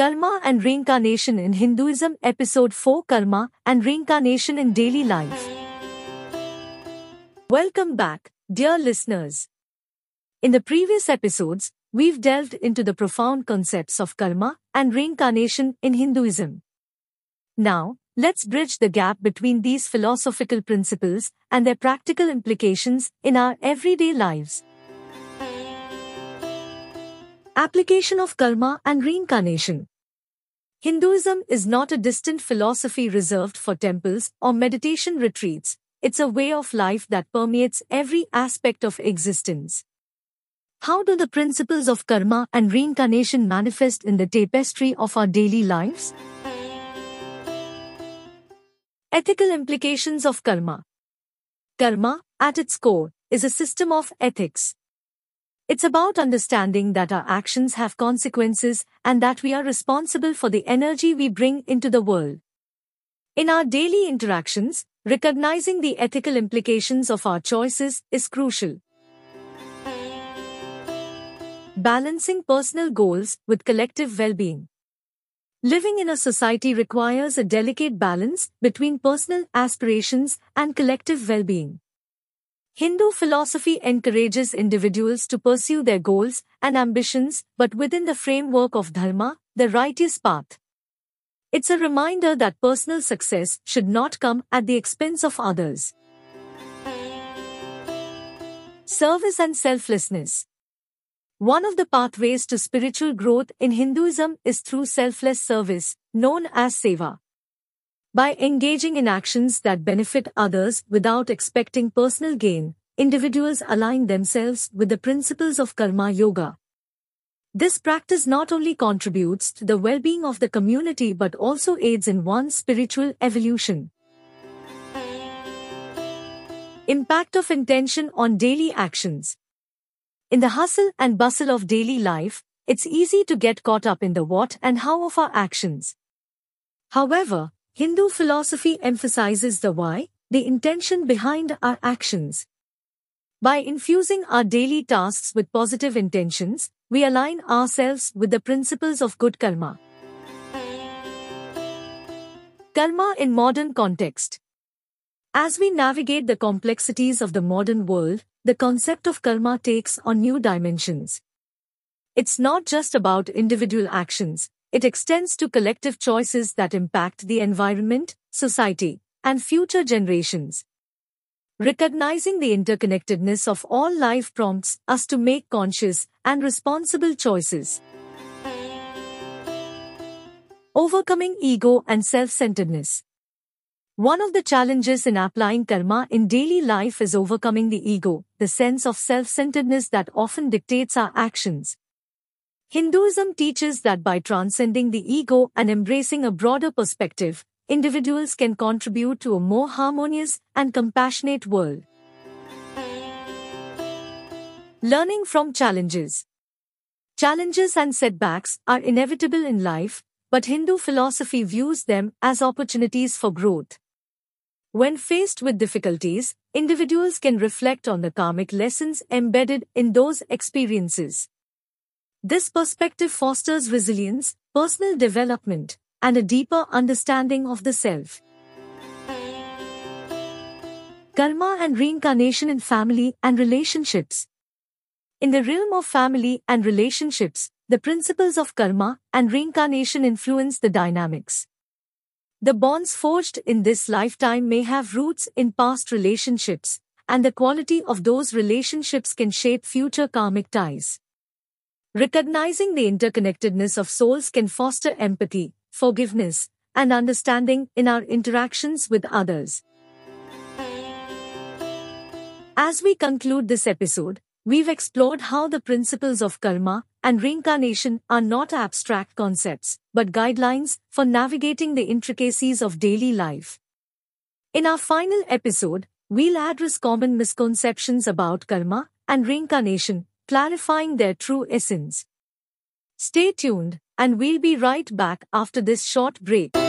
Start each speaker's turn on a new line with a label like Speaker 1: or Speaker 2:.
Speaker 1: Karma and Reincarnation in Hinduism, Episode 4 Karma and Reincarnation in Daily Life. Welcome back, dear listeners. In the previous episodes, we've delved into the profound concepts of karma and reincarnation in Hinduism. Now, let's bridge the gap between these philosophical principles and their practical implications in our everyday lives. Application of karma and reincarnation. Hinduism is not a distant philosophy reserved for temples or meditation retreats. It's a way of life that permeates every aspect of existence. How do the principles of karma and reincarnation manifest in the tapestry of our daily lives? Ethical implications of karma. Karma, at its core, is a system of ethics. It's about understanding that our actions have consequences and that we are responsible for the energy we bring into the world. In our daily interactions, recognizing the ethical implications of our choices is crucial. Balancing personal goals with collective well-being. Living in a society requires a delicate balance between personal aspirations and collective well-being. Hindu philosophy encourages individuals to pursue their goals and ambitions, but within the framework of dharma, the righteous path. It's a reminder that personal success should not come at the expense of others. Service and selflessness. One of the pathways to spiritual growth in Hinduism is through selfless service, known as seva. By engaging in actions that benefit others without expecting personal gain, individuals align themselves with the principles of karma yoga. This practice not only contributes to the well-being of the community but also aids in one's spiritual evolution. Impact of intention on daily actions. In the hustle and bustle of daily life, it's easy to get caught up in the what and how of our actions. However, Hindu philosophy emphasizes the why, the intention behind our actions. By infusing our daily tasks with positive intentions, we align ourselves with the principles of good karma. Karma in modern context. As we navigate the complexities of the modern world, the concept of karma takes on new dimensions. It's not just about individual actions, it extends to collective choices that impact the environment, society, and future generations. Recognizing the interconnectedness of all life prompts us to make conscious and responsible choices. Overcoming ego and self-centeredness. One of the challenges in applying karma in daily life is overcoming the ego, the sense of self-centeredness that often dictates our actions. Hinduism teaches that by transcending the ego and embracing a broader perspective, individuals can contribute to a more harmonious and compassionate world. Learning from challenges. Challenges and setbacks are inevitable in life, but Hindu philosophy views them as opportunities for growth. When faced with difficulties, individuals can reflect on the karmic lessons embedded in those experiences. This perspective fosters resilience, personal development, and a deeper understanding of the self. Karma and reincarnation in family and relationships. In the realm of family and relationships, the principles of karma and reincarnation influence the dynamics. The bonds forged in this lifetime may have roots in past relationships, and the quality of those relationships can shape future karmic ties. Recognizing the interconnectedness of souls can foster empathy, forgiveness, and understanding in our interactions with others. As we conclude this episode, we've explored how the principles of karma and reincarnation are not abstract concepts, but guidelines for navigating the intricacies of daily life. In our final episode, we'll address common misconceptions about karma and reincarnation, clarifying their true essence. Stay tuned, and we'll be right back after this short break.